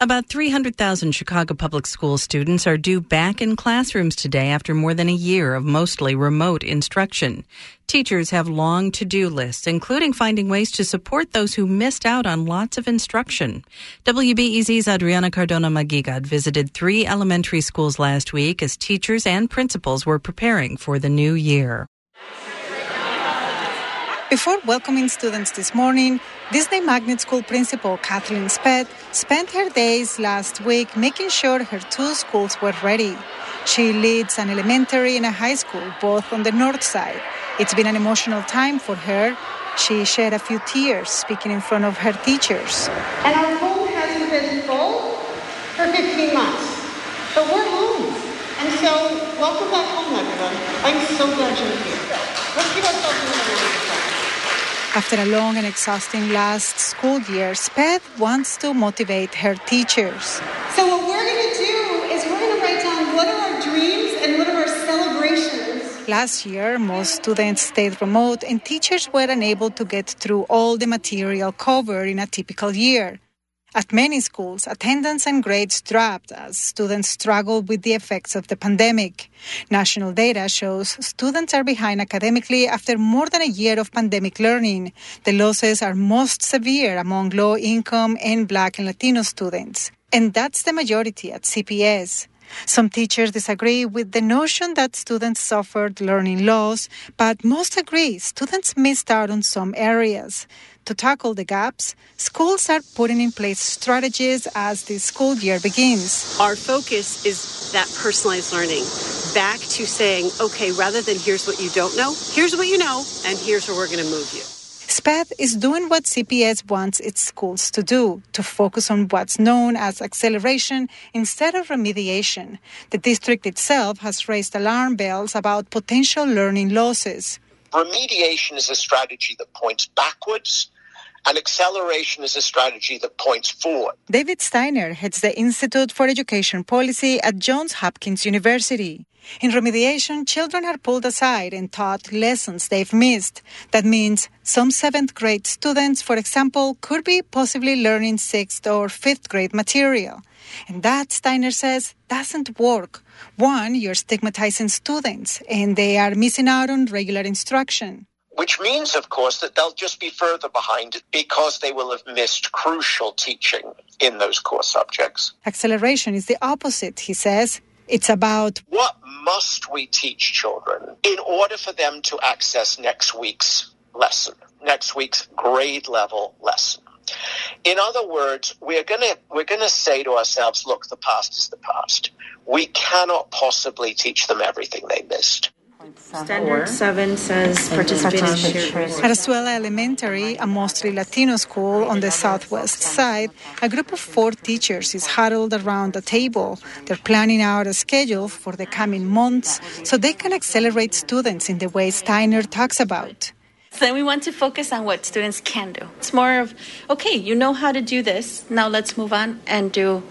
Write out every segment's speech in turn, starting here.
About 300,000 Chicago Public School students are due back in classrooms today after more than a year of mostly remote instruction. Teachers have long to do lists, including finding ways to support those who missed out on lots of instruction. WBEZ's Adriana Cardona Maguigad visited three elementary schools last week as teachers and principals were preparing for the new year. Before welcoming students this morning, Disney Magnet School principal Kathleen Speth spent her days last week making sure her two schools were ready. She leads an elementary and a high school, both on the north side. It's been an emotional time for her. She shed a few tears speaking in front of her teachers. And our home hasn't been full for 15 months, but we're home. And so, welcome back home, everyone. I'm so glad you're here. Let's give ourselves a round after a long and exhausting last school year, Speth wants to motivate her teachers. So, what we're going to do is we're going to write down what are our dreams and what are our celebrations. Last year, most students stayed remote and teachers were unable to get through all the material covered in a typical year. At many schools, attendance and grades dropped as students struggled with the effects of the pandemic. National data shows students are behind academically after more than a year of pandemic learning. The losses are most severe among low income and Black and Latino students. And that's the majority at CPS. Some teachers disagree with the notion that students suffered learning loss, but most agree students missed out on some areas. To tackle the gaps, schools are putting in place strategies as the school year begins. Our focus is that personalized learning. Back to saying, okay, rather than here's what you don't know, here's what you know, and here's where we're going to move you. Speth is doing what CPS wants its schools to do to focus on what's known as acceleration instead of remediation. The district itself has raised alarm bells about potential learning losses. Remediation is a strategy that points backwards and acceleration is a strategy that points forward. David Steiner heads the Institute for Education Policy at Johns Hopkins University. In remediation, children are pulled aside and taught lessons they've missed. That means some seventh grade students, for example, could be possibly learning sixth or fifth grade material. And that, Steiner says, doesn't work. One, you're stigmatizing students and they are missing out on regular instruction which means, of course, that they'll just be further behind because they will have missed crucial teaching in those core subjects. Acceleration is the opposite, he says. It's about what must we teach children in order for them to access next week's lesson, next week's grade level lesson. In other words, we're going to we're going to say to ourselves, look, the past is the past. We cannot possibly teach them everything they missed. Standard 7 says participate in At Azuela Elementary, a mostly Latino school on the southwest side, a group of four teachers is huddled around a table. They're planning out a schedule for the coming months so they can accelerate students in the way Steiner talks about. Then we want to focus on what students can do. It's more of, okay, you know how to do this. Now let's move on and do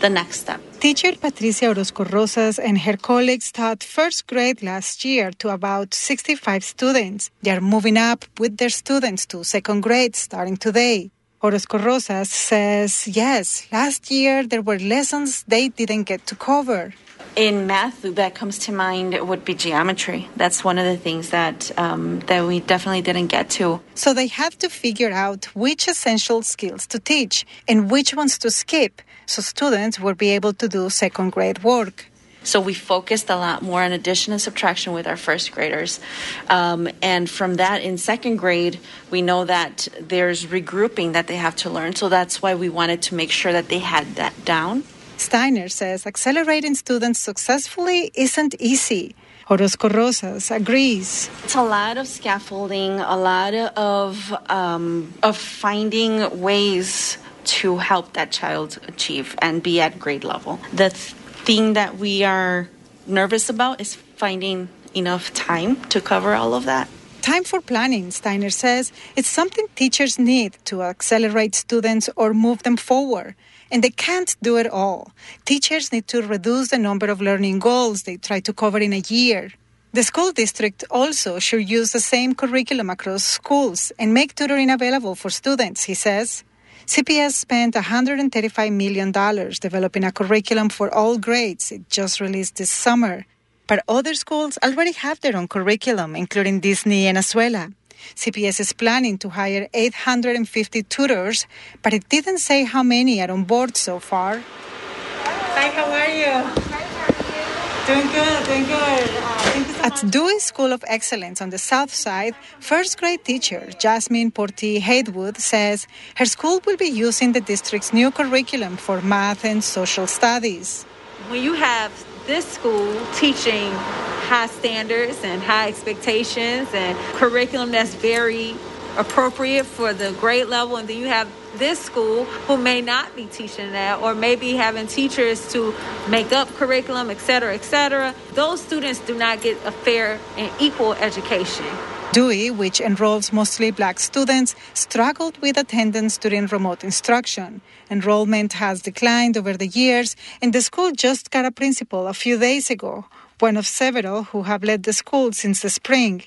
the next step. Teacher Patricia Orozco Rosas and her colleagues taught first grade last year to about 65 students. They are moving up with their students to second grade starting today. Orozco Rosas says, yes, last year there were lessons they didn't get to cover. In math, that comes to mind would be geometry. That's one of the things that um, that we definitely didn't get to. So they have to figure out which essential skills to teach and which ones to skip, so students will be able to do second grade work. So we focused a lot more on addition and subtraction with our first graders. Um, and from that, in second grade, we know that there's regrouping that they have to learn. So that's why we wanted to make sure that they had that down. Steiner says accelerating students successfully isn't easy. Orozco Rosas agrees. It's a lot of scaffolding, a lot of um, of finding ways to help that child achieve and be at grade level. The th- thing that we are nervous about is finding enough time to cover all of that. Time for planning, Steiner says, is something teachers need to accelerate students or move them forward. And they can't do it all. Teachers need to reduce the number of learning goals they try to cover in a year. The school district also should use the same curriculum across schools and make tutoring available for students, he says. CPS spent $135 million developing a curriculum for all grades. It just released this summer. But other schools already have their own curriculum, including Disney and Azuela. CPS is planning to hire 850 tutors, but it didn't say how many are on board so far. Hi, how are you? Doing good, doing good. Uh, At Dewey School of Excellence on the South Side, first grade teacher Jasmine Porti Haywood says her school will be using the district's new curriculum for math and social studies. When you have this school teaching high standards and high expectations and curriculum that's very appropriate for the grade level, and then you have this school who may not be teaching that or maybe having teachers to make up curriculum, et cetera, et cetera. Those students do not get a fair and equal education. Dewey, which enrolls mostly black students, struggled with attendance during remote instruction. Enrollment has declined over the years, and the school just got a principal a few days ago, one of several who have led the school since the spring.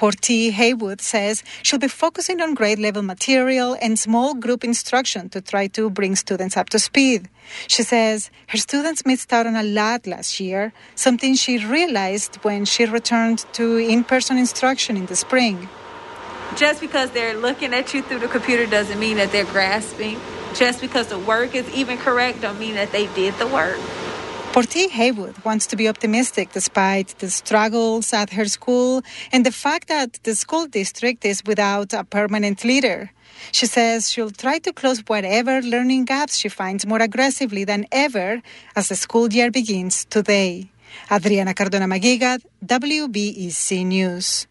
Porti Haywood says she'll be focusing on grade level material and small group instruction to try to bring students up to speed. She says her students missed out on a lot last year, something she realized when she returned to in person instruction in the spring. Just because they're looking at you through the computer doesn't mean that they're grasping. Just because the work is even correct don't mean that they did the work. Porti Haywood wants to be optimistic despite the struggles at her school and the fact that the school district is without a permanent leader. She says she'll try to close whatever learning gaps she finds more aggressively than ever as the school year begins today. Adriana Cardona Maguigad, WBEZ News.